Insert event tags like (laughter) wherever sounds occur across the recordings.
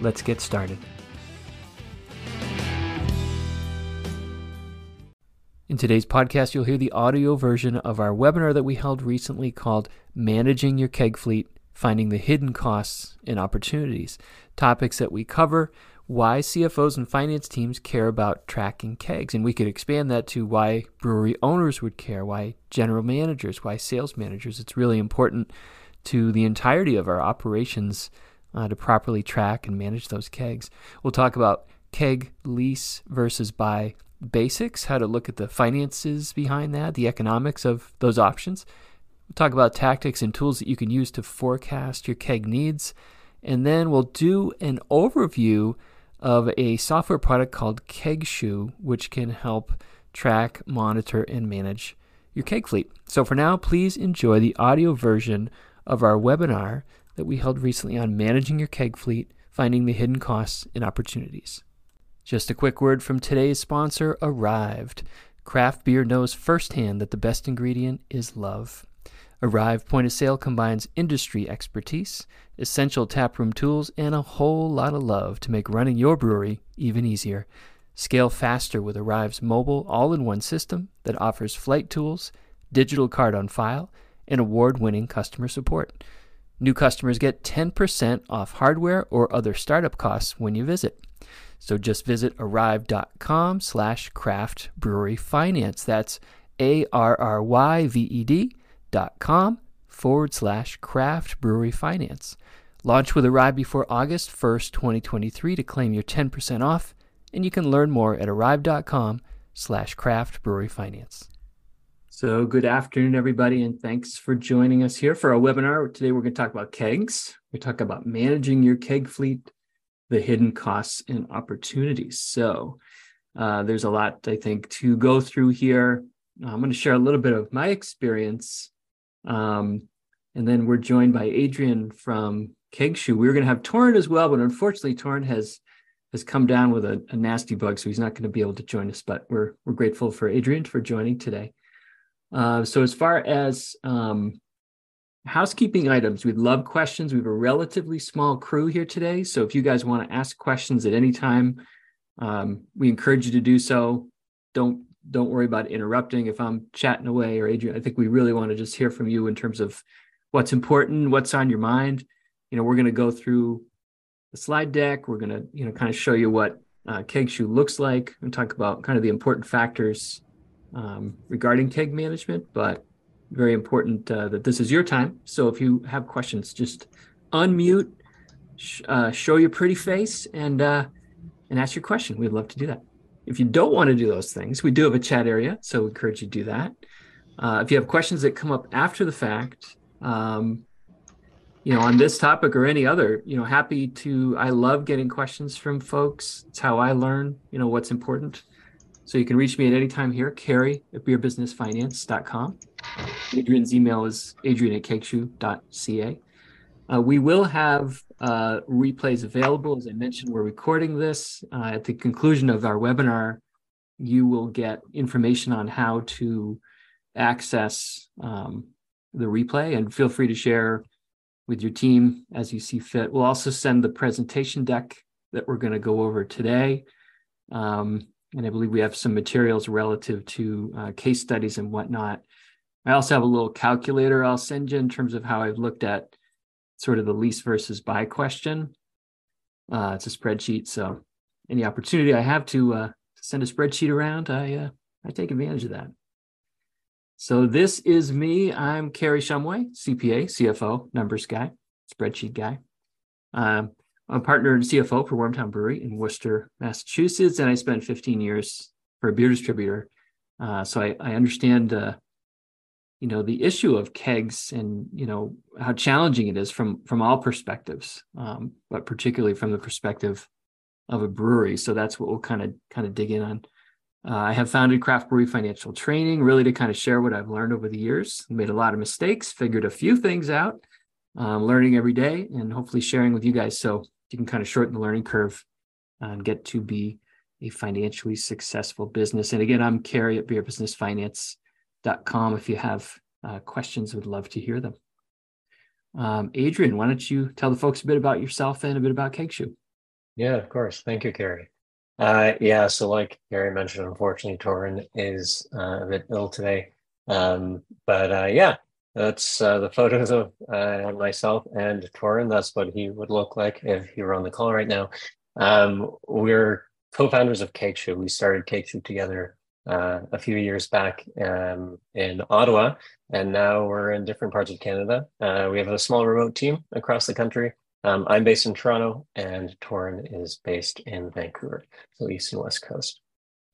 let's get started. In today's podcast, you'll hear the audio version of our webinar that we held recently called Managing Your Keg Fleet Finding the Hidden Costs and Opportunities. Topics that we cover why CFOs and finance teams care about tracking kegs. And we could expand that to why brewery owners would care, why general managers, why sales managers. It's really important to the entirety of our operations uh, to properly track and manage those kegs. We'll talk about keg lease versus buy basics, how to look at the finances behind that, the economics of those options. We'll talk about tactics and tools that you can use to forecast your keg needs. And then we'll do an overview of a software product called KegShoe, which can help track, monitor, and manage your keg fleet. So for now, please enjoy the audio version of our webinar that we held recently on managing your keg fleet, finding the hidden costs and opportunities. Just a quick word from today's sponsor, Arryved. Craft beer knows firsthand that the best ingredient is love. Arryved Point of Sale combines industry expertise, essential taproom tools, and a whole lot of love to make running your brewery even easier. Scale faster with Arryved's mobile all in one system that offers flight tools, digital card on file, and award winning customer support. New customers get 10% off hardware or other startup costs when you visit. So just visit arryved.com slash craft brewery finance. That's A-R-R-Y-V-E-D dot com forward slash craft brewery finance. Launch with Arryved before August 1st, 2023 to claim your 10% off, and you can learn more at arryved.com slash craft brewery finance. So, good afternoon, everybody, and thanks for joining us here for our webinar. Today, we're going to talk about kegs. We talk about managing your keg fleet, the hidden costs and opportunities. So, uh, there's a lot, I think, to go through here. I'm going to share a little bit of my experience. Um, and then we're joined by Adrian from KegShoe. We were going to have Torrin as well, but unfortunately, Torrin has has come down with a, a nasty bug, so he's not going to be able to join us. But we're we're grateful for Adrian for joining today. Uh, so as far as um, housekeeping items, we'd love questions. We have a relatively small crew here today. So if you guys want to ask questions at any time, um, we encourage you to do so. Don't don't worry about interrupting if I'm chatting away or Adrian. I think we really want to just hear from you in terms of what's important, what's on your mind. You know, we're going to go through the slide deck. We're going to, you know, kind of show you what uh, KegShoe looks like and talk about kind of the important factors um, regarding keg management, but very important uh, that this is your time. So if you have questions, just unmute, sh- uh, show your pretty face, and uh, and ask your question. We'd love to do that. If you don't want to do those things, we do have a chat area, so we encourage you to do that. Uh, if you have questions that come up after the fact, um, you know, on this topic or any other, you know, happy to. I love getting questions from folks. It's how I learn. You know what's important. So you can reach me at any time here, Kerry at beerbusinessfinance.com. Adrian's email is adrian at kegshoe.ca. Uh, we will have uh, replays available. As I mentioned, we're recording this. Uh, at the conclusion of our webinar, you will get information on how to access um, the replay and feel free to share with your team as you see fit. We'll also send the presentation deck that we're going to go over today. Um, and I believe we have some materials relative to uh, case studies and whatnot. I also have a little calculator I'll send you in terms of how I've looked at sort of the lease versus buy question. Uh, it's a spreadsheet, so any opportunity I have to uh, send a spreadsheet around, I uh, I take advantage of that. So this is me. I'm Kerry Shumway, CPA, CFO, numbers guy, spreadsheet guy. Um, I'm partner and CFO for Wormtown Brewery in Worcester, Massachusetts, and I spent 15 years for a beer distributor. Uh, so I, I understand uh, you know the issue of kegs and you know how challenging it is from from all perspectives um, but particularly from the perspective of a brewery. So that's what we'll kind of kind of dig in on. Uh, i have founded craft brewery financial training really to kind of share what i've learned over the years. Made a lot of mistakes figured a few things out um, learning every day and hopefully sharing with you guys. So you can kind of shorten the learning curve and get to be a financially successful business and again i'm kerry at beer business finance com if you have uh, questions. Would love to hear them. Um, Adrian, why don't you tell the folks a bit about yourself and a bit about Keg Shoe? Yeah, of course. Thank you, Kerry. Uh, yeah, so like Kerry mentioned, unfortunately, Torin is uh, a bit ill today. Um, but uh, yeah, that's uh, the photos of uh, myself and Torin. That's what he would look like if he were on the call right now. Um, we're co-founders of Keg Shoe. We started Keg Shoe together uh, a few years back um, in Ottawa, and now we're in different parts of Canada. Uh, we have a small remote team across the country. Um, I'm based in Toronto, and Torin is based in Vancouver, so east and west coast.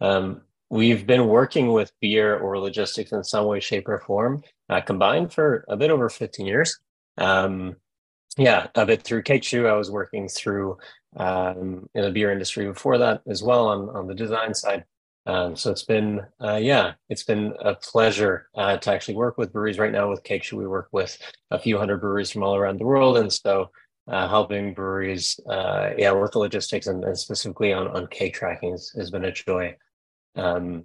Um, we've been working with beer or logistics in some way, shape, or form uh, combined for a bit over 15 years. Um, yeah, a bit through Shoe. I was working through um, in the beer industry before that as well on, on the design side. Um, so it's been, uh, yeah, it's been a pleasure uh, to actually work with breweries right now with Shoe. We work with a few hundred breweries from all around the world. And so uh, helping breweries, uh, yeah, with the logistics and, and, specifically on, on keg tracking has, has been a joy. Um,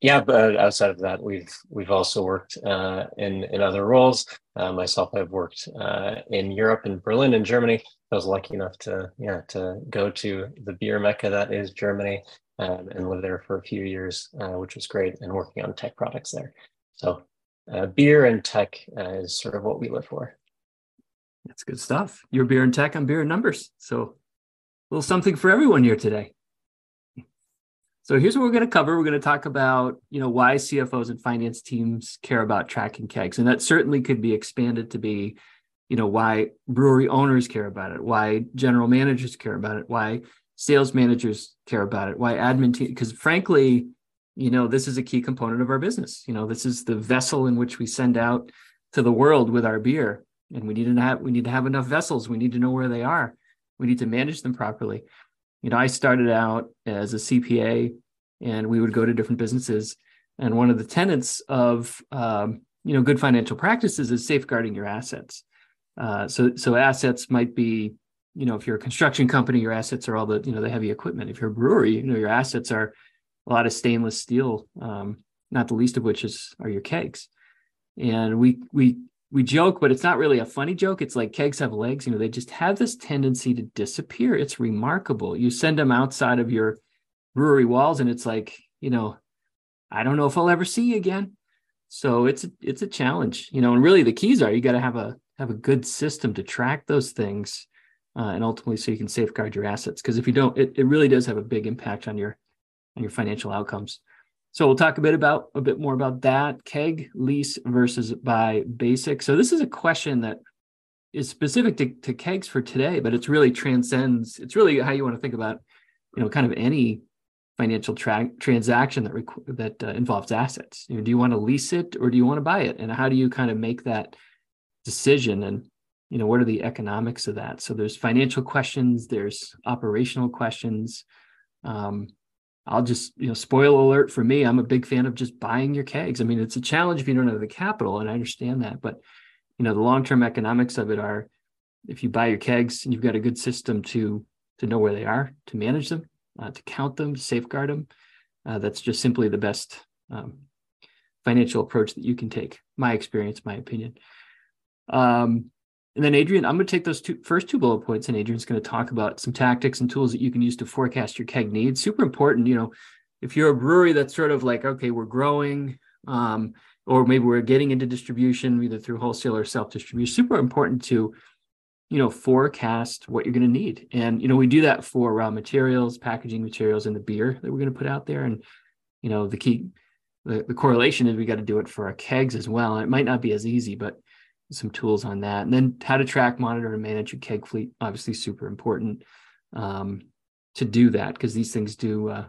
yeah, but outside of that, we've we've also worked uh, in in other roles. Uh, myself, I've worked uh, in Europe, in Berlin, in Germany. I was lucky enough to yeah to go to the beer mecca that is Germany um, and live there for a few years, uh, which was great, and working on tech products there. So, uh, beer and tech uh, is sort of what we live for. That's good stuff. You're beer and tech, I'm beer and numbers. So, a little something for everyone here today. So here's what we're going to cover. We're going to talk about, you know, why CFOs and finance teams care about tracking kegs, and that certainly could be expanded to be, you know, why brewery owners care about it, why general managers care about it, why sales managers care about it why admin team because frankly you know this is a key component of our business. You know this is the vessel in which we send out to the world with our beer. And we need to have we need to have enough vessels. We need to know where they are. We need to manage them properly you know i started out as a cpa and we would go to different businesses and one of the tenets of um, you know good financial practices is safeguarding your assets uh, so so assets might be you know, if you're a construction company, your assets are all the, you know, the heavy equipment. If you're a brewery, you know, your assets are a lot of stainless steel, um, not the least of which is are your kegs. And we we we joke, but it's not really a funny joke. It's like kegs have legs, you know, they just have this tendency to disappear. It's remarkable. You send them outside of your brewery walls, and it's like, you know, I don't know if I'll ever see you again. So it's it's a challenge, you know, and really the keys are you got to have a have a good system to track those things uh, and ultimately so you can safeguard your assets. Because if you don't, it, it really does have a big impact on your on your financial outcomes. So we'll talk a bit about a bit more about that keg lease versus buy basic. So this is a question that is specific to, to kegs for today, but it's really transcends. It's really how you want to think about, you know, kind of any financial tra- transaction that requ- that uh, involves assets. You know, do you want to lease it or do you want to buy it, and how do you kind of make that decision? And you know what are the economics of that so there's financial questions there's operational questions um, i'll just you know spoil alert for me i'm a big fan of just buying your kegs. I mean it's a challenge if you don't have the capital and i understand that but you know the long-term economics of it are if you buy your kegs and you've got a good system to to know where they are to manage them uh, to count them safeguard them. Uh, that's just simply the best um, financial approach that you can take my experience my opinion. Um, and then Adrian, I'm going to take those two first two bullet points, and Adrian's going to talk about some tactics and tools that you can use to forecast your keg needs. Super important, you know, if you're a brewery that's sort of like, okay, we're growing, um, or maybe we're getting into distribution either through wholesale or self distribution. Super important to, you know, forecast what you're going to need, and you know, we do that for raw materials, packaging materials, and the beer that we're going to put out there. And you know, the key, the, the correlation is we got to do it for our kegs as well. And it might not be as easy, but some tools on that. And then how to track, monitor, and manage your keg fleet, obviously super important um, to do that because these things do uh,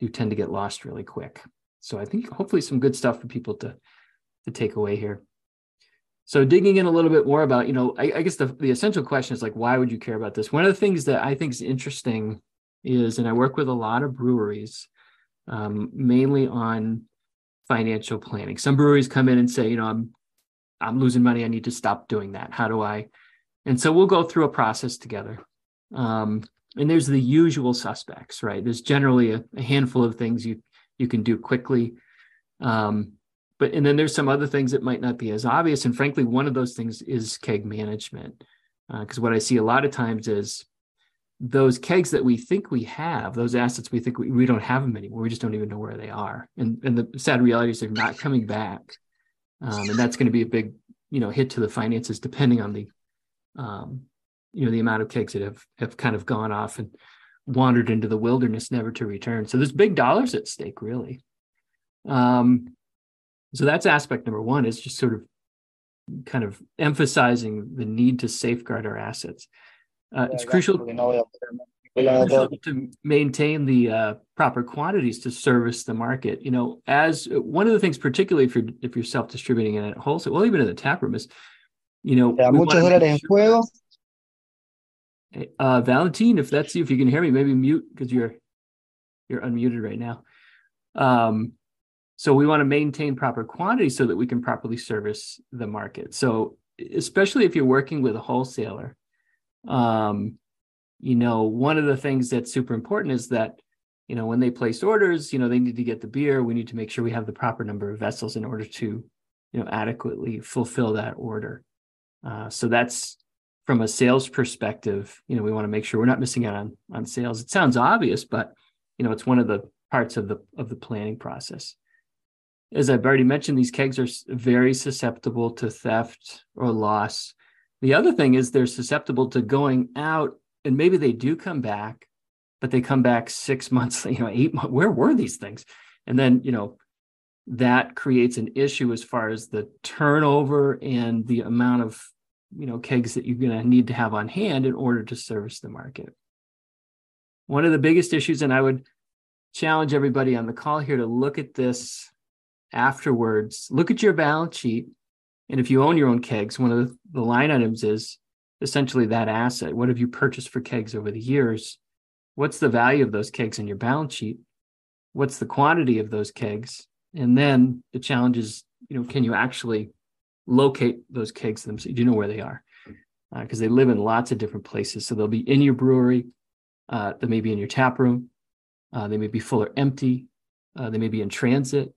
do tend to get lost really quick. So I think hopefully some good stuff for people to to take away here. So digging in a little bit more about, you know, I, I guess the, the essential question is like, why would you care about this? One of the things that I think is interesting is, and I work with a lot of breweries, um, mainly on financial planning. Some breweries come in and say, you know, I'm I'm losing money. I need to stop doing that. How do I? And so we'll go through a process together. Um, and there's the usual suspects, right? There's generally a, a handful of things you you can do quickly. Um, but and then there's some other things that might not be as obvious. And frankly, one of those things is keg management. Because uh, what I see a lot of times is those kegs that we think we have, those assets we think we, we don't have them anymore. We just don't even know where they are. And and the sad reality is they're not coming back. Um, and that's going to be a big, you know, hit to the finances depending on the um, you know, the amount of kegs that have have kind of gone off and wandered into the wilderness never to return. So there's big dollars at stake, really. Um, so that's aspect number one is just sort of kind of emphasizing the need to safeguard our assets. Uh, it's crucial, crucial to maintain the uh, proper quantities to service the market. You know, as uh, one of the things, particularly if you're if you're self distributing in a wholesale, well, even in the tap room, is you know, muchos dólares en juego. Uh, Valentine, if that's you, if you can hear me, maybe mute because you're you're unmuted right now. Um, so we want to maintain proper quantity so that we can properly service the market. So especially if you're working with a wholesaler, um, you know, one of the things that's super important is that, you know, when they place orders, you know, they need to get the beer. We need to make sure we have the proper number of vessels in order to, you know, adequately fulfill that order. Uh, so that's from a sales perspective. You know, we want to make sure we're not missing out on on sales. It sounds obvious, but you know, it's one of the parts of the of the planning process. As I've already mentioned, these kegs are very susceptible to theft or loss the other thing is they're susceptible to going out and maybe they do come back, but they come back six (laughs) months, you know, eight months. Where were these things? And then, you know, that creates an issue as far as the turnover and the amount of, you know, kegs that you're going to need to have on hand in order to service the market. One of the biggest issues, and I would challenge everybody on the call here to look at this afterwards, look at your balance sheet and if you own your own kegs, one of the, the line items is essentially that asset. What have you purchased for kegs over the years? What's the value of those kegs in your balance sheet? What's the quantity of those kegs? And then the challenge is, you know, can you actually locate those kegs themselves? Do you know where they are? Because uh, they live in lots of different places. So they'll be in your brewery, uh, they may be in your tap room, uh, they may be full or empty, uh, they may be in transit,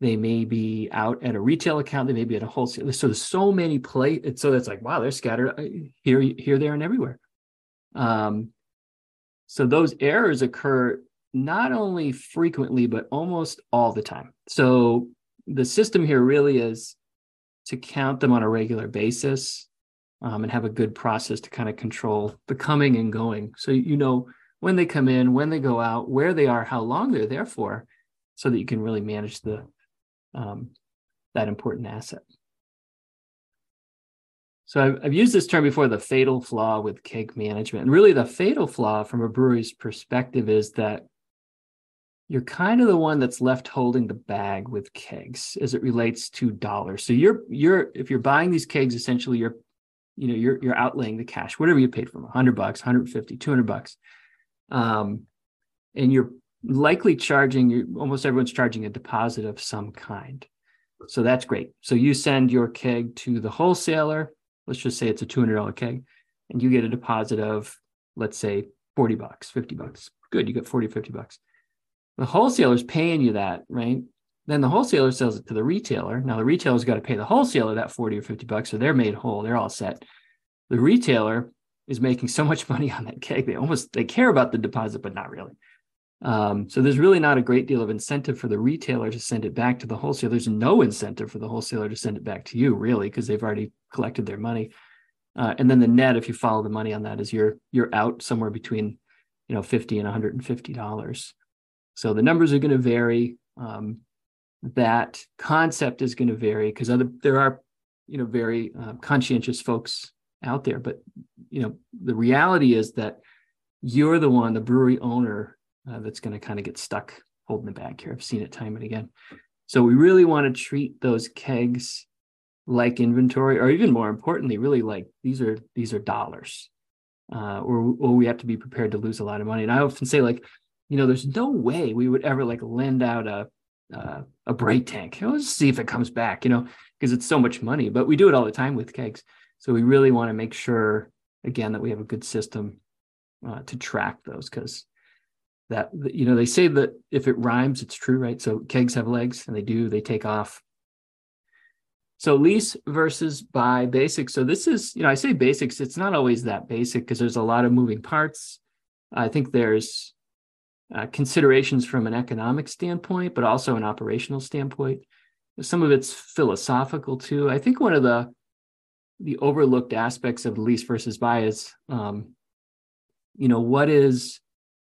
they may be out at a retail account. They may be at a wholesale. So there's so many play. So it's like, wow, they're scattered uh, here, here, there, and everywhere. Um, so those errors occur not only frequently, but almost all the time. So the system here really is to count them on a regular basis um, and have a good process to kind of control the coming and going. So you know when they come in, when they go out, where they are, how long they're there for, so that you can really manage the um, that important asset. So I've, I've, used this term before, the fatal flaw with keg management. And really the fatal flaw from a brewery's perspective is that you're kind of the one that's left holding the bag with kegs as it relates to dollars. So you're you're if you're buying these kegs, essentially you're you know you're you're outlaying the cash, whatever you paid for them, 100 bucks, 150, 200 bucks. Um, and you're likely charging almost everyone's charging a deposit of some kind. So that's great. So you send your keg to the wholesaler let's just say it's a $200 keg and you get a deposit of let's say 40 bucks 50 bucks. Good you get 40 50 bucks. The wholesaler's paying you that right? Then the wholesaler sells it to the retailer. Now the retailer's got to pay the wholesaler that 40 or 50 bucks so they're made whole they're all set. The retailer is making so much (laughs) money on that keg they almost they care about the deposit but not really um, so there's really not a great deal of incentive for the retailer to send it back to the wholesaler. There's no incentive for the wholesaler to send it back to you, really, because they've already collected their money. Uh, and then the net, if you follow the money on that, is you're you're out somewhere between, you know, fifty and one hundred and fifty dollars. So the numbers are going to vary. Um, that concept is going to vary because other there are, you know, very uh, conscientious folks out there. But you know, the reality is that you're the one, the brewery owner, uh, that's going to kind of get stuck holding the bag here. I've seen it time and again. So we really want to treat those kegs like inventory, or even more importantly, really like these are these are dollars, uh, or or we have to be prepared to lose a lot of money. And I often say like, you know, there's no way we would ever like lend out a uh, a bright tank. Let's see if it comes back, you know, because it's so much money. But we do it all the time with kegs, so we really want to make sure again that we have a good system uh, to track those because that you know they say that if it rhymes it's true right? So kegs have legs and they do they take off. So lease versus buy basics so this is you know i say basics it's not always that basic because there's a lot of moving parts. I think there's uh, considerations from an economic standpoint but also an operational standpoint. Some of it's philosophical too. I think one of the the overlooked aspects of lease versus buy is um, you know what is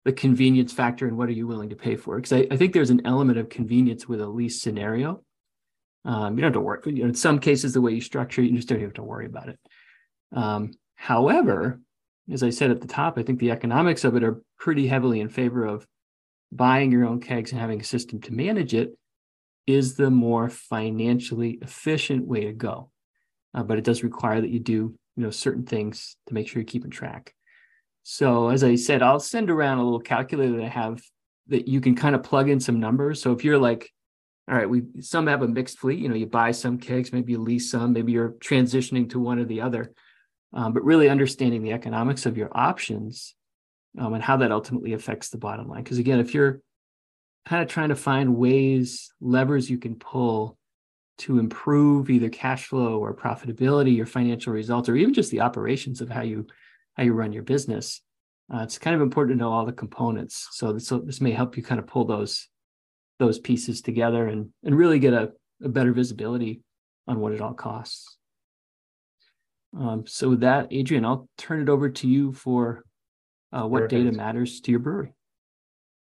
the convenience factor and what are you willing to pay for because I, I, think there's an element of convenience with a lease scenario. Um, you don't have to worry you know, in some cases the way you structure it you just don't have to worry about it. Um, however as i said at the top i think the economics of it are pretty heavily in favor of buying your own kegs and having a system to manage it is the more financially efficient way to go. Uh, but it does require that you do you know certain things to make sure you're keeping track so as I said, I'll send around a little calculator that I have that you can kind of plug in some numbers. So if you're like, all right, we some have a mixed fleet, you know, you buy some kegs, maybe you lease some, maybe you're transitioning to one or the other. Um, but really understanding the economics of your options um, and how that ultimately affects the bottom line. Because again, if you're kind of trying to find ways, levers you can pull to improve either cash flow or profitability, your financial results, or even just the operations of how you how you run your business, uh, it's kind of important to know all the components. So this, so this may help you kind of pull those those pieces together and and really get a, a better visibility on what it all costs. Um, so with that, Adrian, I'll turn it over to you for uh, what Perfect. data matters to your brewery.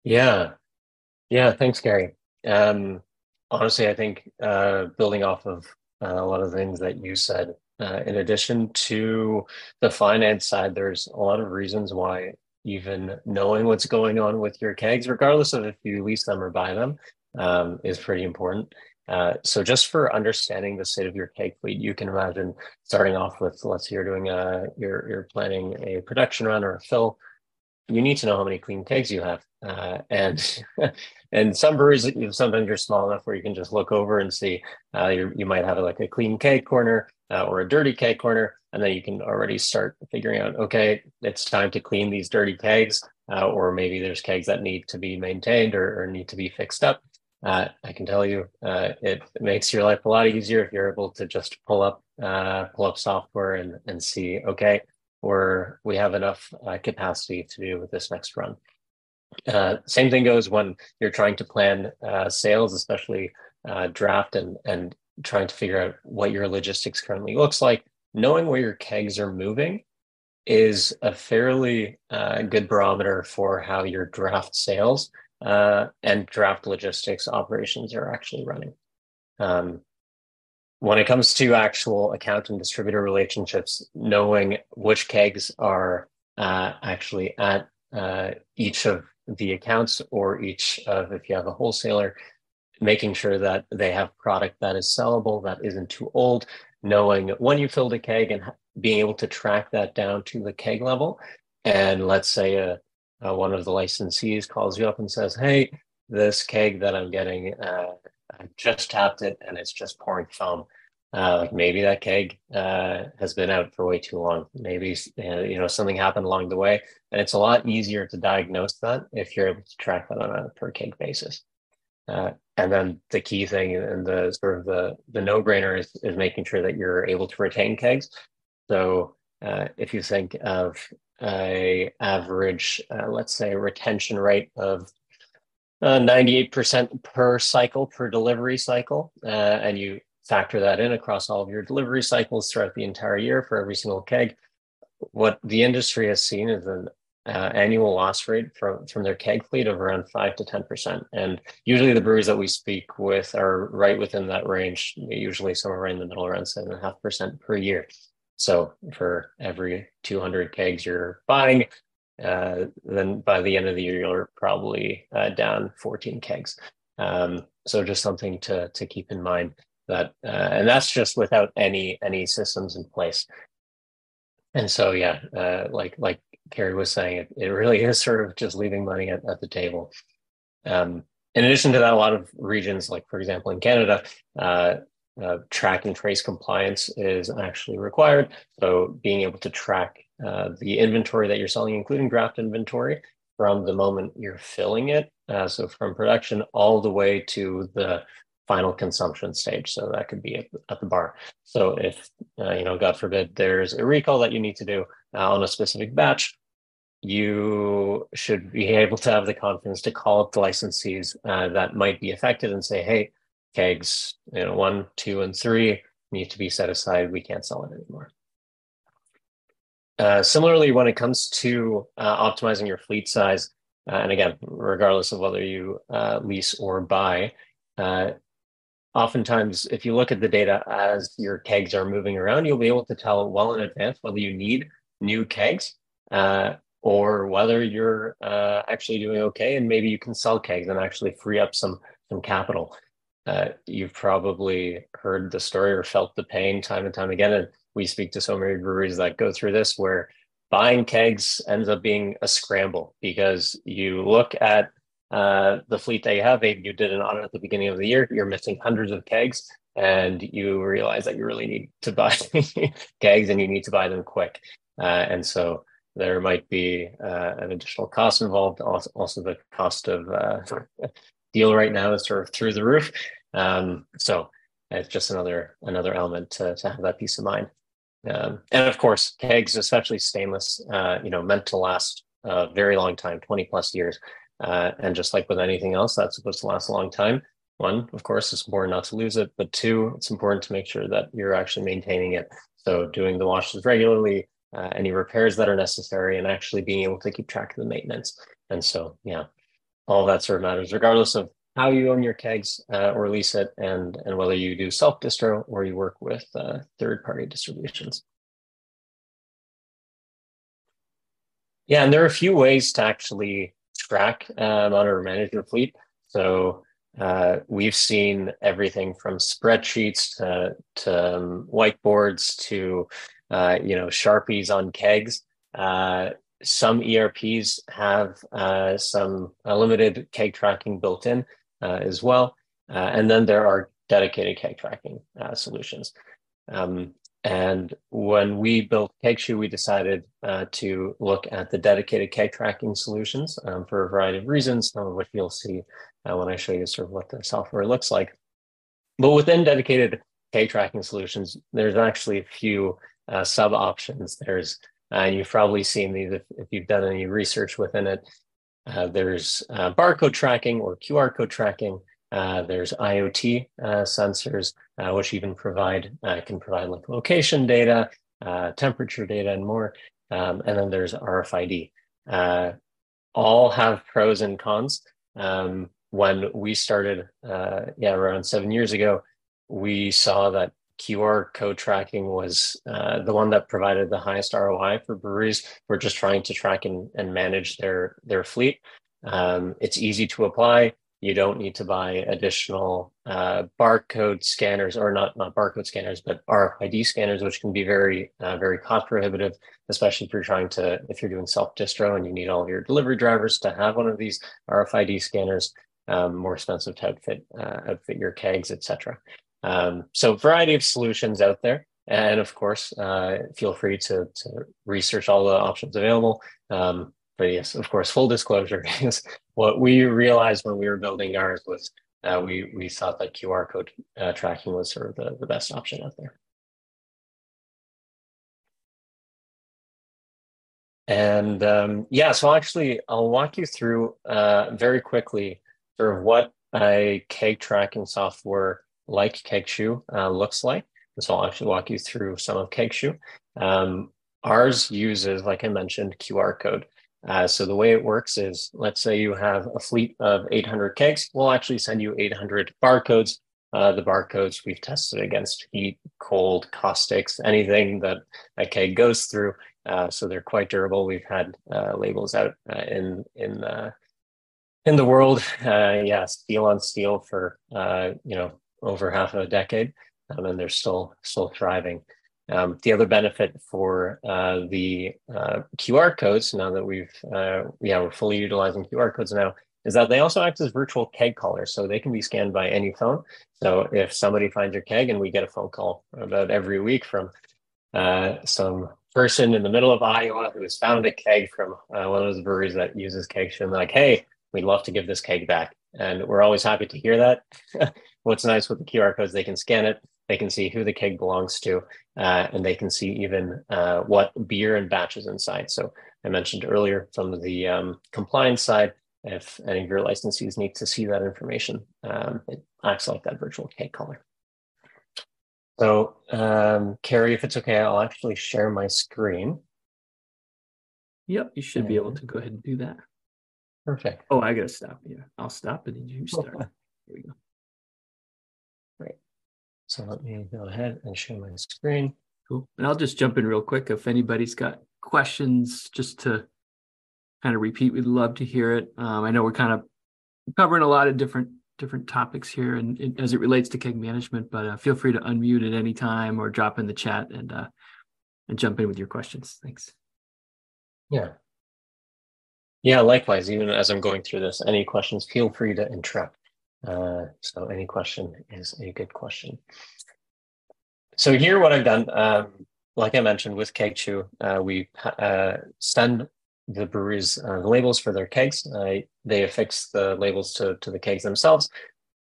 Yeah, yeah. Thanks, Gary. Um, honestly, I think uh, building off of uh, a lot of things that you said, uh, in addition to the finance side, there's a lot of reasons why even knowing what's going on with your kegs, regardless of if you lease them or buy them, um, is pretty important. Uh, so just for understanding the state of your keg fleet, you can imagine starting off with, let's say you're doing a, you're, you're planning a production run or a fill, you need to know how many clean kegs you have. Uh, and (laughs) and some breweries, sometimes you're small enough where you can just look over and see uh, you might have like a clean keg corner uh, or a dirty keg corner, and then you can already start figuring out, okay, it's time to clean these dirty kegs, uh, or maybe there's kegs that need to be maintained or, or need to be fixed up. Uh, I can tell you, uh, it makes your life a lot easier if you're able to just pull up uh, pull up software and and see, okay, we're we have enough uh, capacity to do with this next run. same thing goes when you're trying to plan sales, especially draft and and trying to figure out what your logistics currently looks like, knowing where your kegs are moving is a fairly uh, good barometer for how your draft sales uh, and draft logistics operations are actually running. Um, when it comes to actual account and distributor relationships, knowing which kegs are uh, actually at uh, each of the accounts or each of, if you have a wholesaler, making sure that they have product that is sellable, that isn't too old, knowing when you filled a keg and being able to track that down to the keg level. And let's say a, a one of the licensees calls you up and says, "Hey, this keg that I'm getting, uh, I just tapped it and it's just pouring foam." Uh, maybe that keg uh, has been out for way too long. Maybe uh, you know something happened along the way, and it's a lot easier to diagnose that if you're able to track that on a per keg basis. Uh, and then the key thing and the sort of the the no brainer is, is making sure that you're able to retain kegs. So uh, if you think of a average, uh, let's say, retention rate of 98% uh, per cycle per delivery cycle, uh, and you factor that in across all of your delivery cycles throughout the entire year for every single keg, what the industry has seen is an uh, annual loss rate from from their keg fleet of around five to ten percent. And usually the breweries that we speak with are right within that range, usually somewhere in the middle, around seven and a half percent per year. So for every 200 kegs you're buying, uh, then by the end of the year you're probably uh, down 14 kegs. Um, so just something to to keep in mind that, uh, and that's just without any any systems in place. And so, yeah, uh, like like Kerry was saying, it, it really (laughs) is sort of just leaving money at, at the table. Um, in addition to that, a lot of regions, like for example in Canada, uh, uh, track and trace compliance is actually required. So being able to track uh, the inventory that you're selling, including draft inventory, from the moment you're filling it, uh, so from production all the way to the final consumption stage. So that could be at, at the bar. So if uh, you know, God forbid, there's a recall that you need to do uh, on a specific batch, you should be able to have the confidence to call up the licensees uh, that might be affected and say, "Hey, kegs, you know, one, two, and three need to be set aside. We can't sell it anymore." Uh, similarly, when it comes to uh, optimizing your fleet size, uh, and again, regardless of whether you uh, lease or buy, oftentimes if you look at the data as your kegs are moving around, you'll be able to tell well in advance whether you need new kegs uh, or whether you're uh, actually doing okay, and maybe you can sell kegs and actually free up some some capital. Uh, you've probably heard the story or felt the pain time and time again, and we speak to so many breweries that go through this where buying kegs ends up being a scramble because you look at uh, the fleet that you have. Maybe you did an audit at the beginning of the year, you're missing hundreds of kegs, and you realize that you really need to buy (laughs) kegs and you need to buy them quick. Uh, and so there might be uh, an additional cost involved. Also, also the cost of uh, (laughs) deal right now is sort of through the roof. Um, so it's just another another element to, to have that peace of mind. Um, and of course, kegs, especially stainless, uh, you know, meant to last a very long time, 20 plus years. Uh, and just like with anything else, that's supposed to last a long time. One, of course, it's important not to lose it, but two, it's important to make sure that you're actually maintaining it. So doing the washes regularly, uh, any repairs that are necessary, and actually being able to keep track of the maintenance. And so, yeah, all that sort of matters, regardless of how you own your kegs uh, or lease it, and and whether you do self distro or you work with uh, third party distributions. Yeah, and there are a few ways to actually track, uh, monitor, manage your fleet. So uh, we've seen everything from spreadsheets to, to um, whiteboards to uh, you know sharpies on kegs. Uh, some ERPs have uh, some uh, limited keg tracking built in, uh, as well. And then there are dedicated keg tracking solutions. Um, and when we built KegShoe, we decided uh, to look at the dedicated keg tracking solutions um, for a variety of reasons, some of which you'll see uh, when I show you sort of what the software looks like. But within dedicated keg tracking solutions, there's actually a few uh, sub options. There's, and you've probably seen these if, if you've done any research within it. Uh, there's uh, barcode tracking or QR code tracking. Uh, there's IoT uh, sensors, uh, which even provide uh, can provide like location data, temperature data, and more. Um, and then there's RFID. all have pros and cons. Um, when we started, yeah, around seven years ago, we saw that QR code tracking was uh, the one that provided the highest ROI for breweries who are just trying to track and, and manage their their fleet. Um, it's easy to apply. You don't need to buy additional uh, barcode scanners, or not not barcode scanners, but RFID scanners, which can be very uh, very cost prohibitive, especially if you're trying to if you're doing self distro and you need all of your delivery drivers to have one of these RFID scanners. Um, more expensive to outfit uh, outfit your kegs, etc. Um, so variety of solutions out there. And of course, uh, feel free to, to research all the options available. Um, but yes, of course, full disclosure (laughs) is what we realized when we were building ours was uh, we we thought that QR code uh, tracking was sort of the, the best option out there. And um, yeah, so actually, I'll walk you through uh, very quickly sort of what a keg tracking software like KegShoe uh, looks like. And so I'll actually walk you through some of KegShoe. Um, ours uses, like I mentioned, QR code. Uh, so the way it works is, let's say you have a fleet of 800 kegs, we'll actually send you 800 barcodes. Uh, the barcodes we've tested against heat, cold, caustics, anything that a keg goes through. Uh, so they're quite durable. We've had uh, labels out uh, in in in the world, (laughs) uh, yeah, steel on steel for you know over half of a decade, um, and they're still still thriving. Um, the other benefit for uh, the uh, QR codes, now that we've uh, yeah we're fully utilizing QR codes now, is that they also act as virtual keg collars, so they can be scanned by any phone. So if somebody finds your keg, and we get a phone call about every week from uh, some person in the middle of Iowa who has found a keg from uh, one of those breweries that uses kegs, and like, hey, we'd love to give this keg back. And we're always happy to hear that. (laughs) What's nice with the QR codes, they can scan it, they can see who the keg belongs to, uh, and they can see even uh, what beer and batches inside. So I mentioned earlier from the um, compliance side, if any of your licensees need to see that information, um, it acts like that virtual keg collar. So, um, Kerry, if it's okay, I'll actually share my screen. Yep, you should be able to go ahead and do that. Perfect. Oh, I gotta stop. Yeah, I'll stop and then you start. (laughs) Here we go. Great. So let me go ahead and share my screen. Cool. And I'll just jump in real quick. If anybody's got questions, just to kind of repeat, we'd love to hear it. Um, I know we're kind of covering a lot of different different topics here and, and as it relates to keg management, but uh, feel free to unmute at any time or drop in the chat and uh, and jump in with your questions. Thanks. Yeah. Yeah, likewise, even as I'm going through this, any questions, feel free to interrupt. Uh, so any question is a good question. So here, what I've done, um, like I mentioned with KegShoe, uh, we uh, send the breweries uh, the labels for their kegs. They affix the labels to, to the kegs themselves.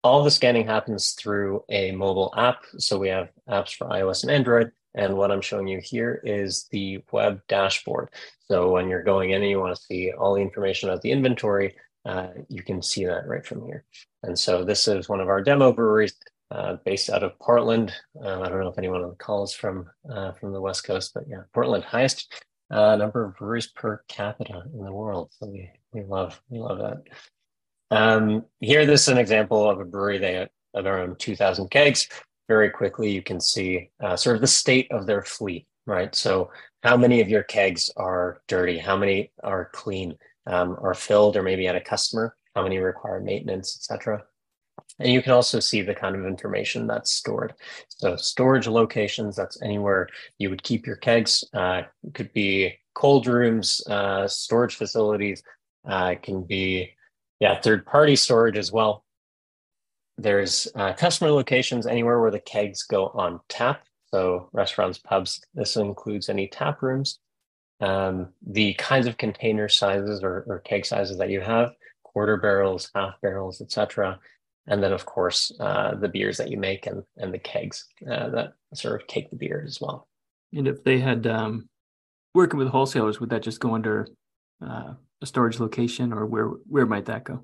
All the scanning happens through a mobile app. So we have apps for iOS and Android. And what I'm showing you here is the web dashboard. So when you're going in and you want to see all the information about the inventory, uh, you can see that right from here. And so this is one of our demo breweries uh, based out of Portland. Uh, I don't know if anyone on the call is from uh, from the West Coast, but yeah, Portland, highest uh, number of breweries per capita in the world. So we we love we love that. Um, here, this is an example of a brewery. They have around 2,000 kegs very quickly you can see uh, sort of the state of their fleet, right? So how many of your kegs are dirty? How many are clean um, or filled or maybe at a customer? How many require maintenance, etc. And you can also see the kind of information that's stored. So storage locations, that's anywhere you would keep your kegs. Uh, could be cold rooms, uh, storage facilities, uh, can be, yeah, third party storage as well. There's uh, customer locations anywhere where the kegs go on tap. So restaurants, pubs, this includes any tap rooms. Um, the kinds of container sizes or, or, keg sizes that you have, quarter barrels, half barrels, etc. And then, of course, uh, the beers that you make and, and the kegs uh, that sort of take the beer as well. And if they had um, working with wholesalers, would that just go under uh, a storage location, or where where might that go?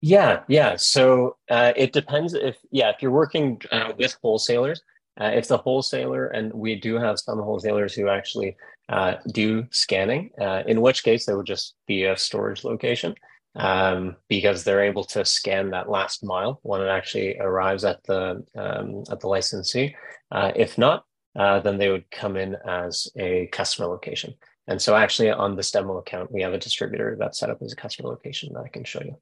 Yeah, yeah. So uh, it depends if yeah, if you're working uh, with wholesalers, uh, if the wholesaler and we do have some wholesalers who actually uh, do scanning, uh, in which case they would just be a storage location um, because they're able to scan that last mile when it actually arrives at the um, at the licensee. Uh, if not, then they would come in as a customer location. And so actually on this demo account, we have a distributor that's set up as a customer location that I can show you.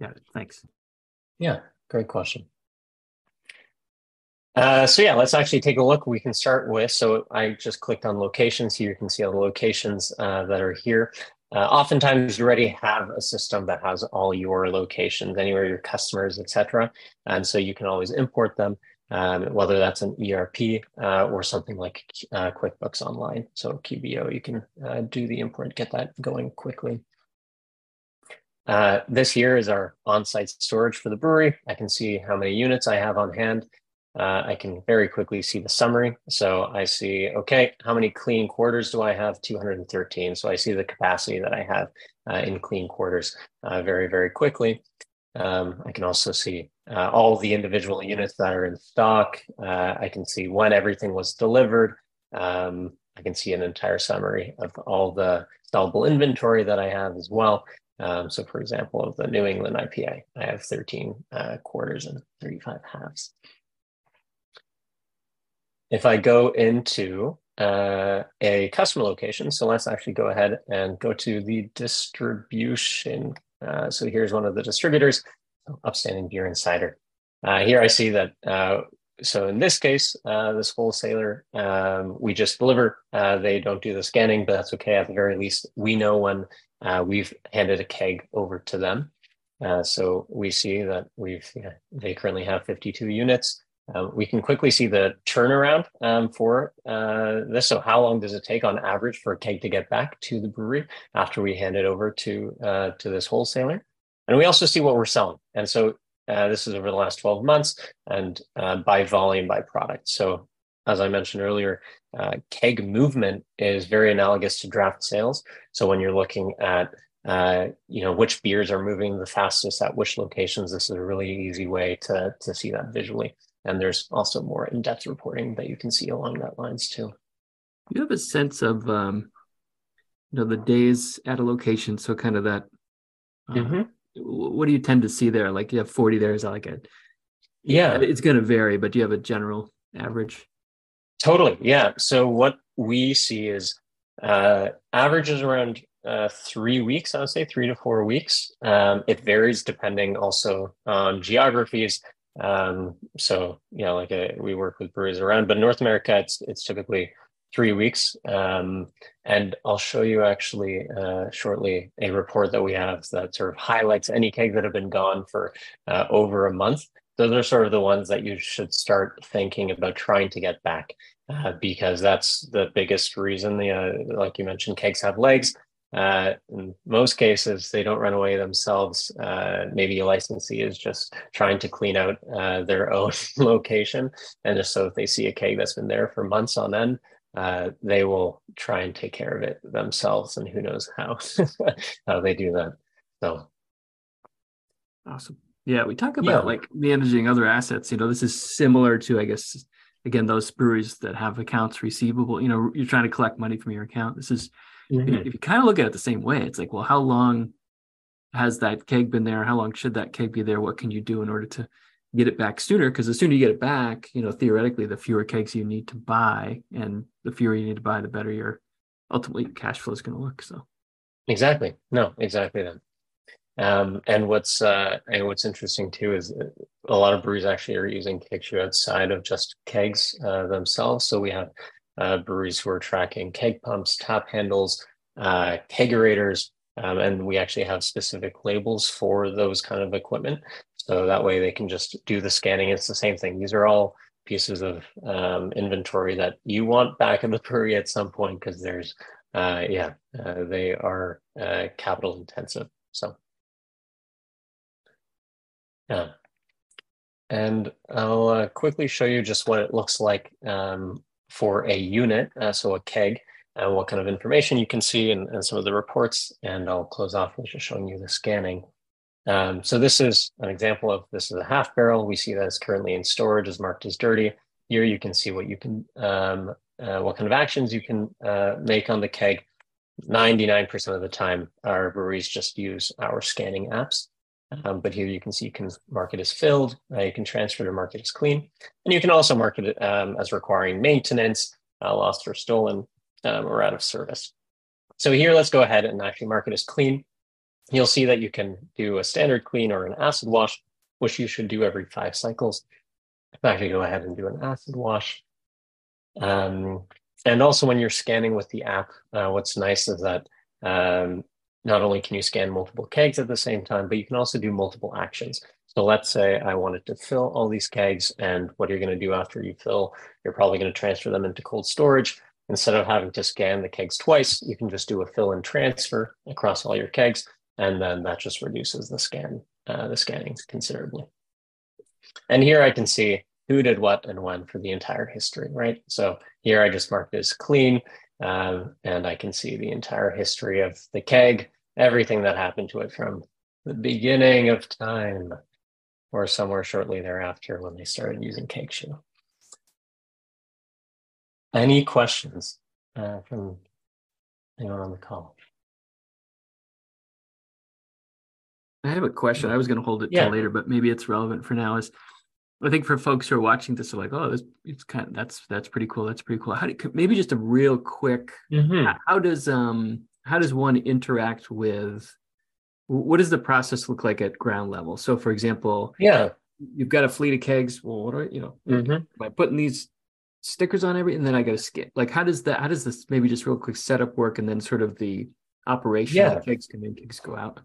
Yeah, thanks. Yeah, great question. Uh, so yeah, let's actually take a look. We can start with, so I just clicked on locations here. You can see all the locations uh, that are here. Uh, oftentimes you already have a system that has all your locations, anywhere your customers, etc. And so you can always import them, um, whether that's an ERP uh, or something like uh, QuickBooks Online. So QBO, you can uh, do the import, get that going quickly. Uh, this here is our on-site storage for the brewery. I can see how many units I have on hand. Uh, I can very quickly see the summary. So I see, okay, how many clean quarters do I have? 213. So I see the capacity that I have uh, in clean quarters uh, very, very quickly. Um, I can also see uh, all the individual units that are in stock. Uh, I can see when everything was delivered. Um, I can see an entire summary of all the sellable inventory that I have as well. Um, so for example, of the New England IPA, I have 13 uh, quarters and 35 halves. If I go into uh, a customer location, so let's actually go ahead and go to the distribution Uh, so here's one of the distributors, Upstanding Beer Insider. Uh, here I see that. Uh, so in this case, uh, this wholesaler, um, we just deliver. They don't do the scanning, but that's okay. At the very least, we know when we've handed a keg over to them. so we see that we've they currently have 52 units. Um, we can quickly see the turnaround um, for uh, this. So, how long does it take on average for a keg to get back to the brewery after we hand it over to uh, to this wholesaler? And we also see what we're selling. And so, uh, this is over the last 12 months and uh, by volume by product. So, as I mentioned earlier, uh, keg movement is very analogous to draft sales. So, when you're looking at uh, you know which beers are moving the fastest at which locations, this is a really easy way to to see that visually. And there's also more in-depth reporting that you can see along that lines too. You have a sense of um, you know the days at a location, so kind of that. Um, mm-hmm. What do you tend to see there? Like you have 40 there, is that like a yeah, it's going to vary, but do you have a general average? Totally, yeah. So what we see is uh, averages around uh, three weeks. I would say three to four weeks. Um, it varies depending also on geographies um, so you know, like a, uh, we work with breweries around, but North America, it's it's typically three weeks. Um, and I'll show you actually uh, shortly a report that we have that sort of highlights any keg that have been gone for uh, over a month. Those are sort of the ones that you should start thinking about trying to get back, uh, because that's the biggest reason. The uh, like you mentioned, kegs have legs. Uh, in most cases, they don't run away themselves. Uh, maybe a licensee is just trying to clean out uh, their (laughs) own location. And just so if they see a keg that's been there for months on end, uh, they will try and take care of it themselves. And who knows how, (laughs) how they do that. So awesome. Yeah, we talk about yeah. like managing other assets. You know, this is similar to, I guess, again, those breweries that have accounts receivable. You know, you're trying to collect money from your account. This is Mm-hmm. If you kind of look at it the same way, it's like, well, how long has that keg been there? How long should that keg be there? What can you do in order to get it back sooner? Because the sooner you get it back, you know, theoretically, the fewer kegs you need to buy, and the fewer you need to buy, the better your ultimately cash flow is going to look. So, exactly, no, exactly that. Um, and what's uh, and what's interesting too is a lot of breweries actually are using KegShoe outside of just kegs uh, themselves. So we have uh, breweries who are tracking keg pumps, tap handles, uh, kegerators, um, and we actually have specific labels for those kind of equipment. So that way they can just do the scanning. It's the same thing. These are all pieces of um, inventory that you want back in the brewery at some point because there's, uh, yeah, uh, they are uh, capital intensive. So, yeah. And I'll uh, quickly show you just what it looks like um, for a unit, uh, so a keg, and what kind of information you can see and, and some of the reports. And I'll close off with just showing you the scanning. Um, so this is an example of this is a half barrel. We see that it's currently in storage is marked as dirty. Here you can see what you can, um, uh, what kind of actions you can uh, make on the keg. 99% of the time, our breweries just use our scanning apps. Um, but here you can see you can mark it as filled, uh, you can transfer to mark it as clean, and you can also mark it um, as requiring maintenance, uh, lost or stolen, um, or out of service. So here, let's go ahead and actually mark it as clean. You'll see that you can do a standard clean or an acid wash, which you should do every five cycles. Actually, go ahead and do an acid wash. Um, and also when you're scanning with the app, uh, what's nice is that um, not only can you scan multiple kegs at the same time, but you can also do multiple actions. So let's say I wanted to fill all these kegs, and what you're going to do after you fill, you're probably going to transfer them into cold storage. Instead of having to scan the kegs twice, you can just do a fill and transfer across all your kegs, and then that just reduces the scan, uh, the scanning considerably. And here I can see who did what and when for the entire history, right? So here I just marked as clean, um, and I can see the entire history of the keg, everything that happened to it from the beginning of time or somewhere shortly thereafter when they started using KegShoe. Any questions uh, from anyone on the call? I have a question. I was going to hold it yeah. till later, but maybe it's relevant for now. Is I think for folks who are watching this are like, oh, this it's kind of that's that's pretty cool. That's pretty cool. How do maybe just a real quick? Mm-hmm. How, how does um how does one interact with what does the process look like at ground level? So, for example, yeah, you've got a fleet of kegs. Well, what are you know? Mm-hmm. Am I putting these stickers on every, and then I got to skip. Like, how does that? How does this maybe just real quick setup work, and then sort of the operation? Yeah, kegs come in, kegs go out.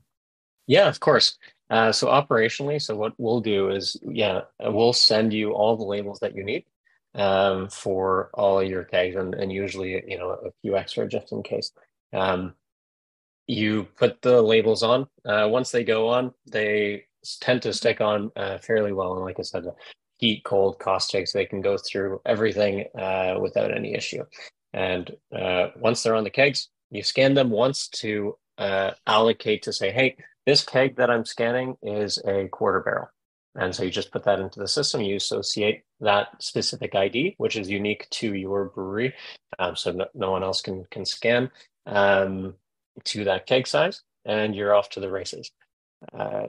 Yeah, of course. Uh, so operationally, so what we'll do is, yeah, we'll send you all the labels that you need um, for all your kegs, and, and usually, you know, a few extra just in case. Um, you put the labels on. Uh, once they go on, they tend to stick on uh, fairly well. And like I said, the heat, cold, caustic, so they can go through everything uh, without any issue. And uh, once they're on the kegs, you scan them once to uh, allocate to say, hey, this keg that I'm scanning is a quarter barrel. And so you just put that into the system. You associate that specific ID, which is unique to your brewery, um, so no, no, one else can can scan um, to that keg size, and you're off to the races. Uh,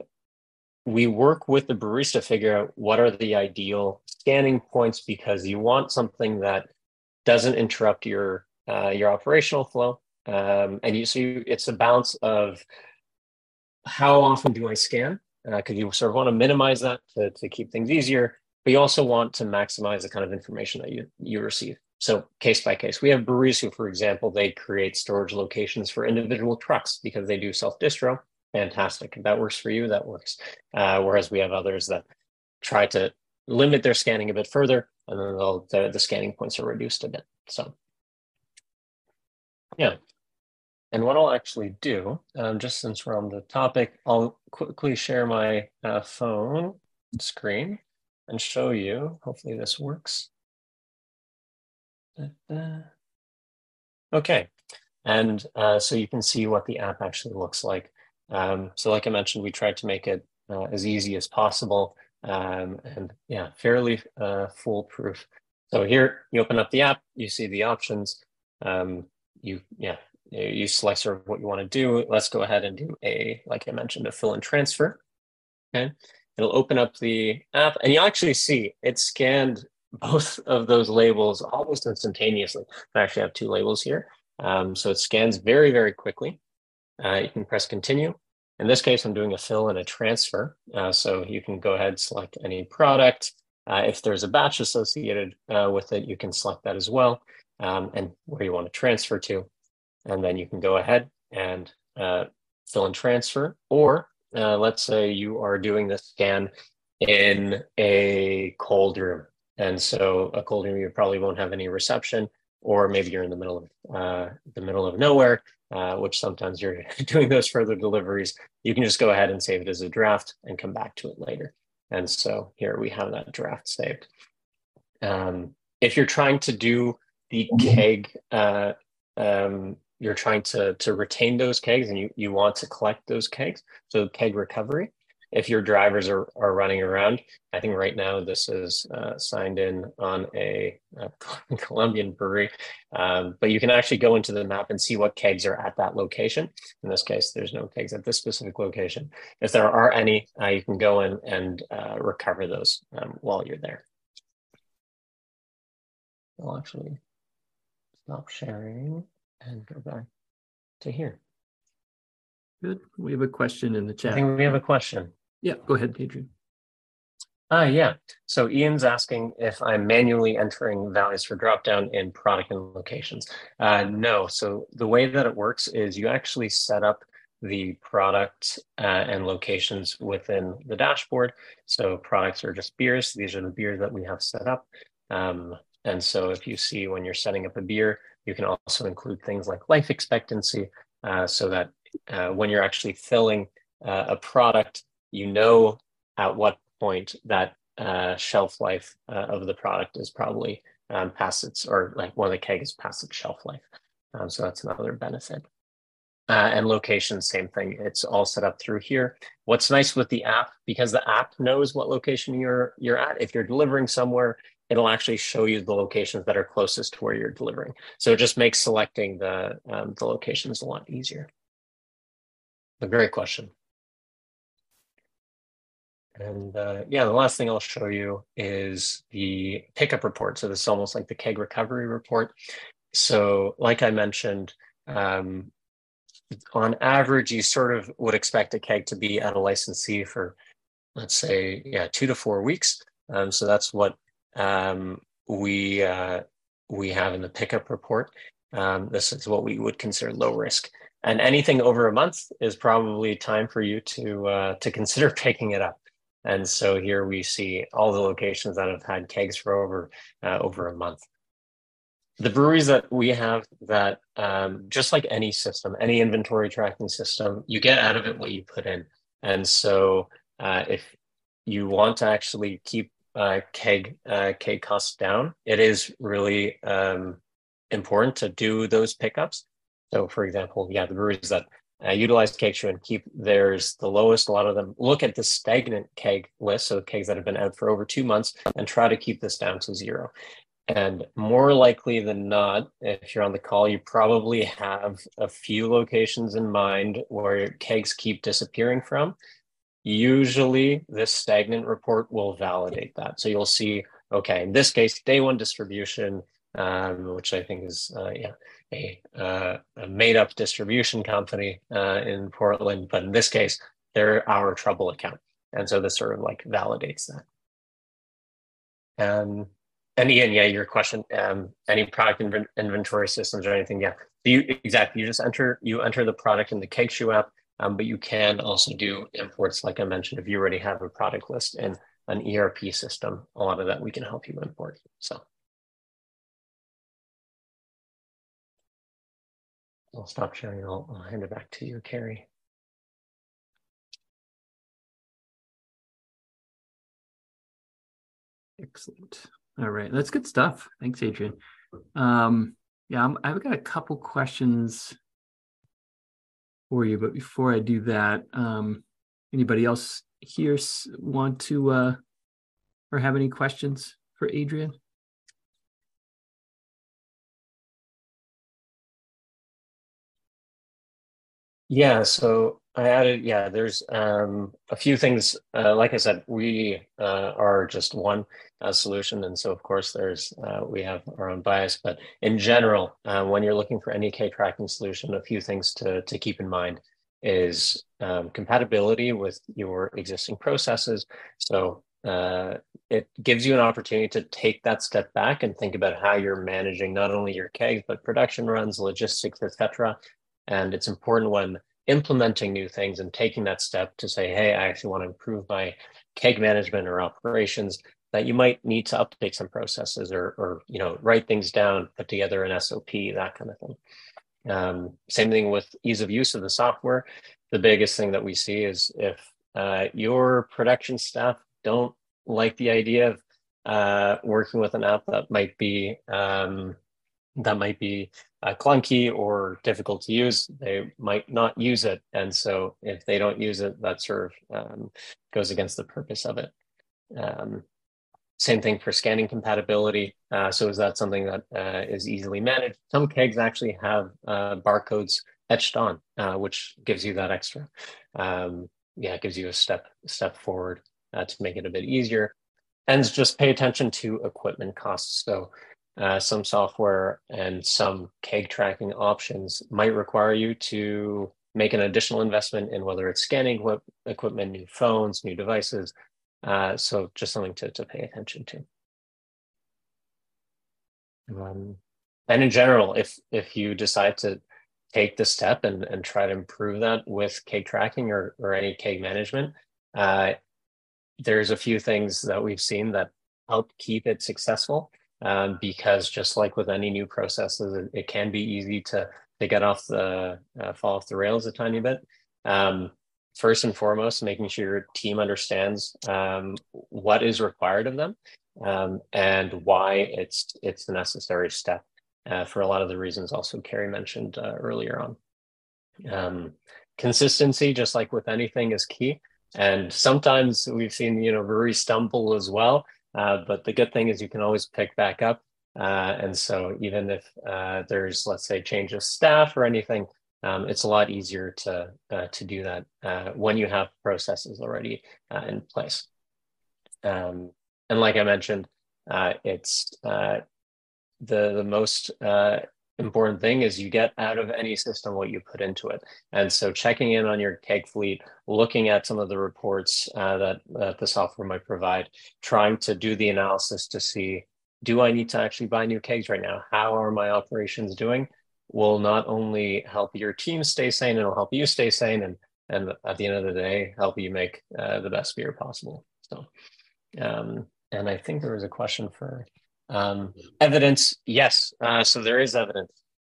we work with the barista to figure out what are the ideal scanning points because you want something that doesn't interrupt your uh, your operational flow. Um, and you see, it's a balance of how often do I scan? Because uh, you sort of want to minimize that to, to keep things easier, but you also want to maximize the kind of information that you you receive. So case by case, we have breweries who, for example, they create storage locations for individual trucks because they do self distro fantastic. If that works for you, that works. Uh, whereas we have others that try to limit their scanning a bit further, and then the, the scanning points are reduced a bit. So, yeah. And what I'll actually do, um, just since we're on the topic, I'll quickly share my uh, phone screen and show you. Hopefully, this works. Okay. And uh, so you can see what the app actually looks like. Um, so like I mentioned, we tried to make it uh, as easy as possible um, and yeah, fairly uh, foolproof. So here you open up the app, you see the options. Um, you yeah, you select sort of what you want to do. Let's go ahead and do a, like I mentioned, a fill and transfer. Okay. It'll open up the app and you actually see it scanned both of those labels almost instantaneously. I actually have two labels here. Um, so it scans very, very quickly. Uh, you can press continue in this case, I'm doing a fill and a transfer. Uh, so you can go ahead, select any product. Uh, if there's a batch associated uh, with it, you can select that as well um, and where you want to transfer to. And then you can go ahead and uh, fill and transfer. Or uh, let's say you are doing this scan in a cold room. And so a cold room, you probably won't have any reception or maybe you're in the middle of uh, the middle of nowhere, uh, which sometimes you're (laughs) doing those further deliveries. You can just go ahead and save it as a draft and come back to it later. And so here we have that draft saved. Um, if you're trying to do the keg, uh, um, you're trying to to retain those kegs and you you want to collect those kegs. So keg recovery if your drivers are, are running around. I think right now this is uh, signed in on a, a (laughs) Colombian brewery, um, but you can actually go into the map and see what kegs are at that location. In this case, there's no kegs at this specific location. If there are any, uh, you can go in and uh, recover those um, while you're there. I'll actually stop sharing and go back to here. Good. We have a question in the chat. I think we have a question. Yeah, go ahead, Adrian. Uh, yeah. So Ian's asking if I'm manually entering values for dropdown in product and locations. Uh, no. So the way that it works is you actually set up the product uh, and locations within the dashboard. So products are just beers. These are the beers that we have set up. Um, and so if you see when you're setting up a beer, you can also include things like life expectancy uh, so that uh, when you're actually filling uh, a product, you know at what point that uh, shelf life uh, of the product is probably um, past its, or like one of the keg is past its shelf life. Um, so that's another benefit. Uh, and location, same thing. It's all set up through here. What's nice with the app, because the app knows what location you're you're at. If you're delivering somewhere, it'll actually show you the locations that are closest to where you're delivering. So it just makes selecting the um, the locations a lot easier. A great question. And uh, yeah, the last thing I'll show you is the pickup report. So this is almost like the keg recovery report. So like I mentioned, um, on average, you sort of would expect a keg to be at a licensee for, let's say, yeah, two to four weeks. Um, so that's what um, we uh, we have in the pickup report. Um, this is what we would consider low risk, and anything over a month is probably time for you to uh, to consider (laughs) picking it up. And so here we see all the locations that have had kegs for over uh, over a month. The breweries that we have that um, just like any system any inventory tracking system you get out of it what you put in. And so uh, if you want to actually keep uh, keg uh, keg costs down it is really um, important to do those pickups. So for example yeah the breweries that uh, utilize KegShoe and keep theirs the lowest a lot of them look at the stagnant keg list so kegs that have been out for over two months and try to keep this down to zero and more likely than not, if you're on the call, you probably have a few locations in mind where kegs keep disappearing from. Usually, this stagnant report will validate that. So you'll see, okay, in this case, day one distribution, um, which I think is uh, yeah a, uh, a made up distribution company uh, in Portland, but in this case, they're our trouble account, and so this sort of like validates that. And and Ian, yeah, your question, um, any product inv- inventory systems or anything, yeah. You exactly, you just enter you enter the product in the KegShoe app, um, but you can also do imports, like I mentioned, if you already have a product list in an ERP system. A lot of that we can help you import. So I'll stop sharing. I'll, I'll hand it back to you, Kerry. Excellent. All right, that's good stuff. Thanks, Adrian. Um, yeah, i have got a couple questions for you, but before I do that, um, anybody else here want to uh, or have any questions for Adrian? Yeah, so I added, yeah, there's um, a few things. Uh, like I said, we uh, are just one uh, solution. And so, of course, there's uh, we have our own bias. But in general, uh, when you're looking for any K tracking solution, a few things to, to keep in mind is um, compatibility with your existing processes. So uh, it gives you an opportunity to take that step back and think about how you're managing not only your kegs, but production runs, logistics, etc. And it's important when implementing new things and taking that step to say, hey, I actually want to improve my keg management or operations, that you might need to update some processes or, or you know, write things down, put together an SOP, that kind of thing. Um, same thing with ease of use of the software. The biggest thing that we see is if uh, your production staff don't like the idea of uh, working with an app that might be um, that might be uh, clunky or difficult to use, they might not use it. And so if they don't use it, that sort of um, goes against the purpose of it. Um, same thing for scanning compatibility. Uh, so is that something that uh, is easily managed? Some kegs actually have uh, barcodes etched on, uh, which gives you that extra. Um, yeah, it gives you a step step forward uh, to make it a bit easier. And just pay attention to equipment costs. So uh, some software and some keg tracking options might require you to make an additional investment in whether it's scanning equipment, new phones, new devices. Uh, so just something to, to pay attention to. Um, and in general, if if you decide to take the step and, and try to improve that with keg tracking or, or any keg management, uh, there's a few things that we've seen that help keep it successful um, because just like with any new processes, it, it, can be easy to to get off the uh, fall off the rails a tiny bit. Um, first and foremost, making sure your team understands um, what is required of them um, and why it's it's a necessary step uh, for a lot of the reasons also Kerry mentioned uh, earlier on. Um, consistency, just like with anything, is key. And sometimes we've seen, you know, breweries stumble as well. Uh, but the good thing is you can always pick back up. Uh, and so even if uh, there's, let's say, change of staff or anything, um, it's a lot easier to uh, to do that uh, when you have processes already in place. Um, and like I mentioned, it's the the most important thing is you get out of any system what you put into it. And so checking in on your keg fleet, looking at some of the reports uh, that, that the software might provide, trying to do the analysis to see, do I need to actually buy new kegs right now? How are my operations doing? Will not only help your team stay sane, it'll help you stay sane. And, and at the end of the day, help you make uh, the best beer possible. So, um, and I think there was a question for um, evidence, yes. Uh, so there is evidence.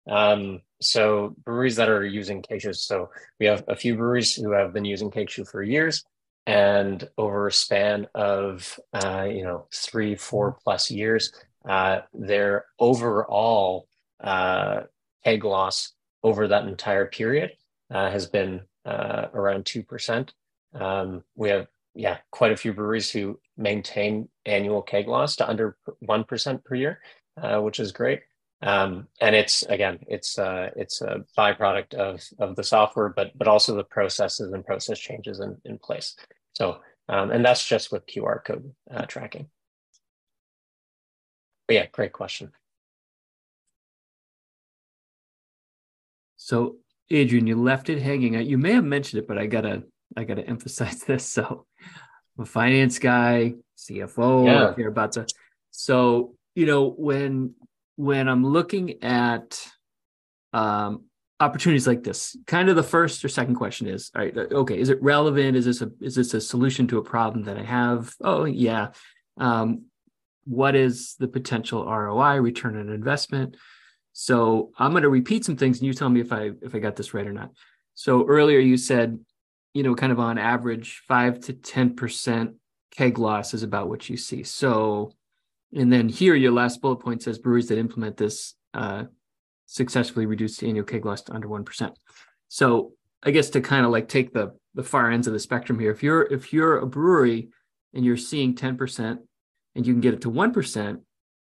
Um, so breweries that are using KegShoe. So we have a few breweries who have been using KegShoe for years, and over a span of uh, you know three, four plus years, uh, their overall uh, keg loss over that entire period uh, has been uh, around two percent. Um, we have yeah, quite a few breweries who maintain annual keg loss to under 1% per year, uh, which is great. Um, and it's again, it's uh, it's a byproduct of of the software, but but also the processes and process changes in, in place. So, um, and that's just with QR code uh, tracking. But yeah, great question. So, Adrian, you left it hanging. You may have mentioned it, but I gotta I got to (laughs) emphasize this. So, I'm a finance guy, CFO, yeah. care about to. So, you know, when when I'm looking at um, opportunities like this, kind of the first or second question is, all right, uh, okay, is it relevant? Is this a is this a solution to a problem that I have? Oh, yeah. Um, what is the potential ROI, return on investment? So I'm going to repeat some things, and you tell me if I if I got this right or not. So earlier you said you know, kind of on average, five to 10% keg loss is about what you see. So, and then here, your last bullet point says breweries that implement this uh, successfully reduce the annual keg loss to under 1%. So, I guess to kind of like take the the far ends of the spectrum here, if you're if you're a brewery and you're seeing 10% and you can get it to 1%,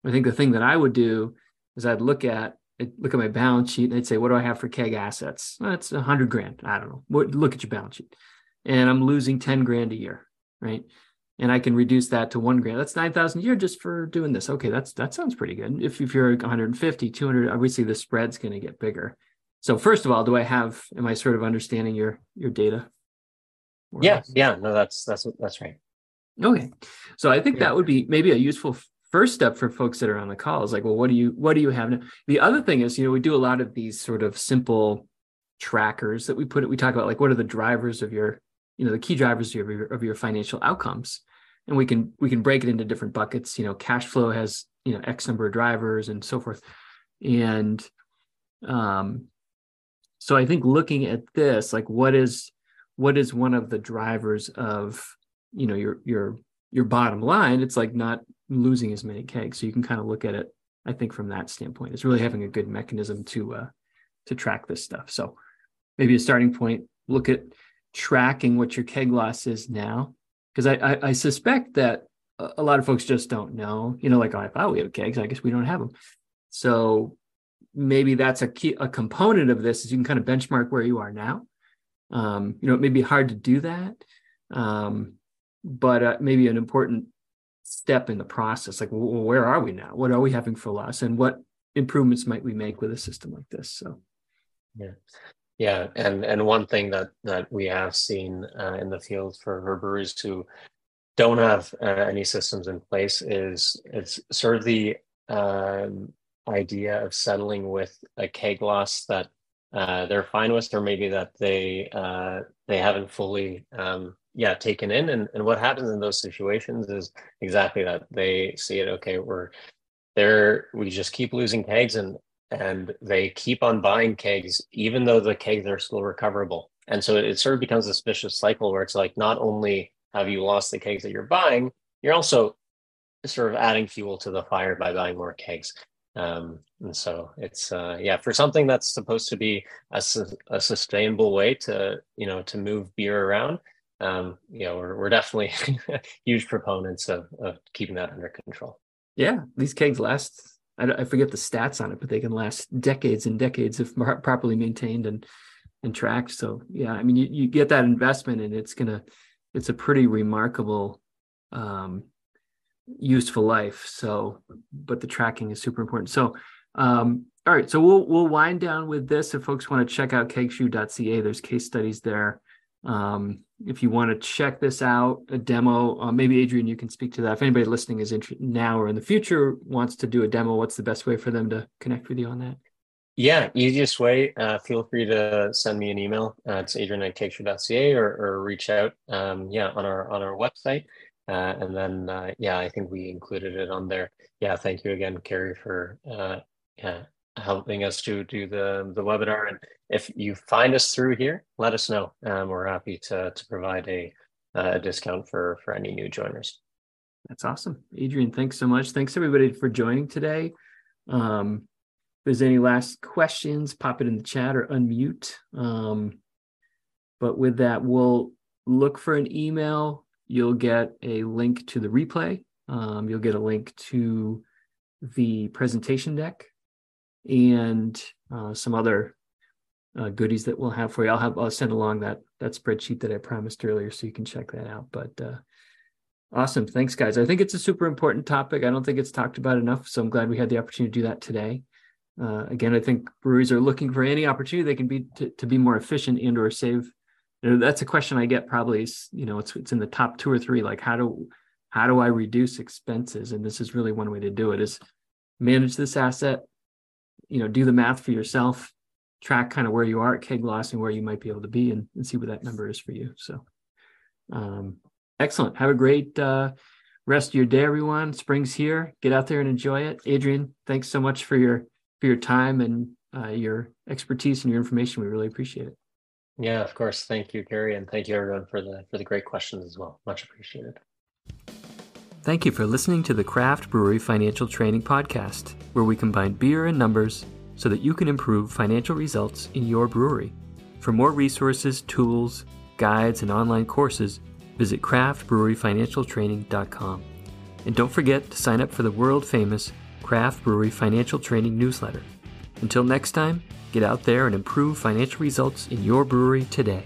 I think the thing that I would do is I'd look at I'd look at my balance sheet and I'd say, what do I have for keg assets? That's a hundred grand. I don't know. What, look at your balance sheet. And I'm losing 10 grand a year, right? And I can reduce that to one grand. That's 9,000 a year just for doing this. Okay. That's, that sounds pretty good. If, if you're 150, 200, obviously the spread's going to get bigger. So first of all, do I have, am I sort of understanding your, your data? Yeah. Yeah. No, that's, that's, that's right. Okay. So I think yeah. that would be maybe a useful first step for folks that are on the call is like, well, what do you what do you have? The other thing is, you know, we do a lot of these sort of simple trackers that we put it. We talk about like what are the drivers of your, you know, the key drivers of your of your financial outcomes, and we can we can break it into different buckets. You know, cash flow has you know X number of drivers and so forth, and um, so I think looking at this, like what is what is one of the drivers of you know your your your bottom line? It's like not losing as many kegs. So you can kind of look at it, I think, from that standpoint. It's really having a good mechanism to uh, to track this stuff. So maybe a starting point, look at tracking what your keg loss is now. Because I, I, I suspect that a lot of folks just don't know. You know, like, oh, I thought we have kegs. I guess we don't have them. So maybe that's a key a component of this is you can kind of benchmark where you are now. Um, you know, it may be hard to do that, um, but uh, maybe an important step in the process like well, where are we now? What are we having for loss? And what improvements might we make with a system like this? So. Yeah. Yeah and and one thing that that we have seen uh, in the field for breweries who don't have uh, any systems in place is it's sort of the um, idea of settling with a keg loss that uh, they're fine with or maybe that they uh, they haven't fully um, yeah taken in and, and what happens in those situations is exactly that. They see it okay we're there we just keep losing kegs and and they keep on buying kegs even though the kegs are still recoverable. And so it, it sort of becomes a vicious cycle where it's like not only have you lost the kegs that you're buying you're also sort of adding fuel to the fire by buying more kegs. Um, and so it's uh, yeah for something that's supposed to be a, su- a sustainable way to you know to move beer around um, you know, we're, we're definitely (laughs) huge proponents of, of keeping that under control. Yeah, these kegs last, I, I, forget the stats on it, but they can last decades and decades if properly maintained and, and tracked. So yeah, I mean, you, you get that investment and it's to, it's a pretty remarkable, um, useful life. So, but the tracking is super important. So Um, all right, so we'll we'll wind down with this. If folks want to check out kegshoe.ca, there's case studies there. Um, if you want to check this out, a demo, uh, maybe Adrian, you can speak to that. If anybody listening is interested now or in the future wants to do a demo, what's the best way for them to connect with you on that? Yeah, easiest way, uh, feel free to send me an email. Uh, it's adrian at kegshoe.ca or, or reach out, um, yeah, on our on our website. Uh, and then, uh, yeah, I think we included it on there. Yeah, thank you again, Kerry, for uh, yeah helping us to do the the webinar. And if you find us through here, let us know. Um, we're happy to to provide a, a discount for for any new joiners. That's awesome, Adrian. Thanks so much. Thanks everybody for joining today. Um, if there's any last questions, pop it in the chat or unmute. Um, but with that, we'll look for an email. You'll get a link to the replay. Um, you'll get a link to the presentation deck and uh, some other uh, goodies that we'll have for you. I'll have I'll send along that that spreadsheet that I promised earlier, so you can check that out. But uh, awesome, thanks, guys. I think it's a super important topic. I don't think it's talked about enough, so I'm glad we had the opportunity to do that today. Uh, again, I think breweries are looking for any opportunity they can be to, to be more efficient and or save. You know, that's a question I get probably. You know, it's it's in the top two or three. Like how do how do I reduce expenses? And this is really one way to do it: is manage this asset. You know, do the math for yourself, track kind of where you are at keg loss and where you might be able to be, and, and see what that number is for you. So, um, excellent. Have a great uh, rest of your day, everyone. Spring's here. Get out there and enjoy it. Adrian, thanks so much for your for your time and uh, your expertise and your information. We really appreciate it. Yeah, of course. Thank you, Gary, and thank you everyone for the for the great questions as well. Much appreciated. Thank you for listening to the Craft Brewery Financial Training Podcast, where we combine beer and numbers so that you can improve financial results in your brewery. For more resources, tools, guides, and online courses, visit craftbreweryfinancialtraining.com. And don't forget to sign up for the world famous Craft Brewery Financial Training newsletter. Until next time, get out there and improve financial results in your brewery today.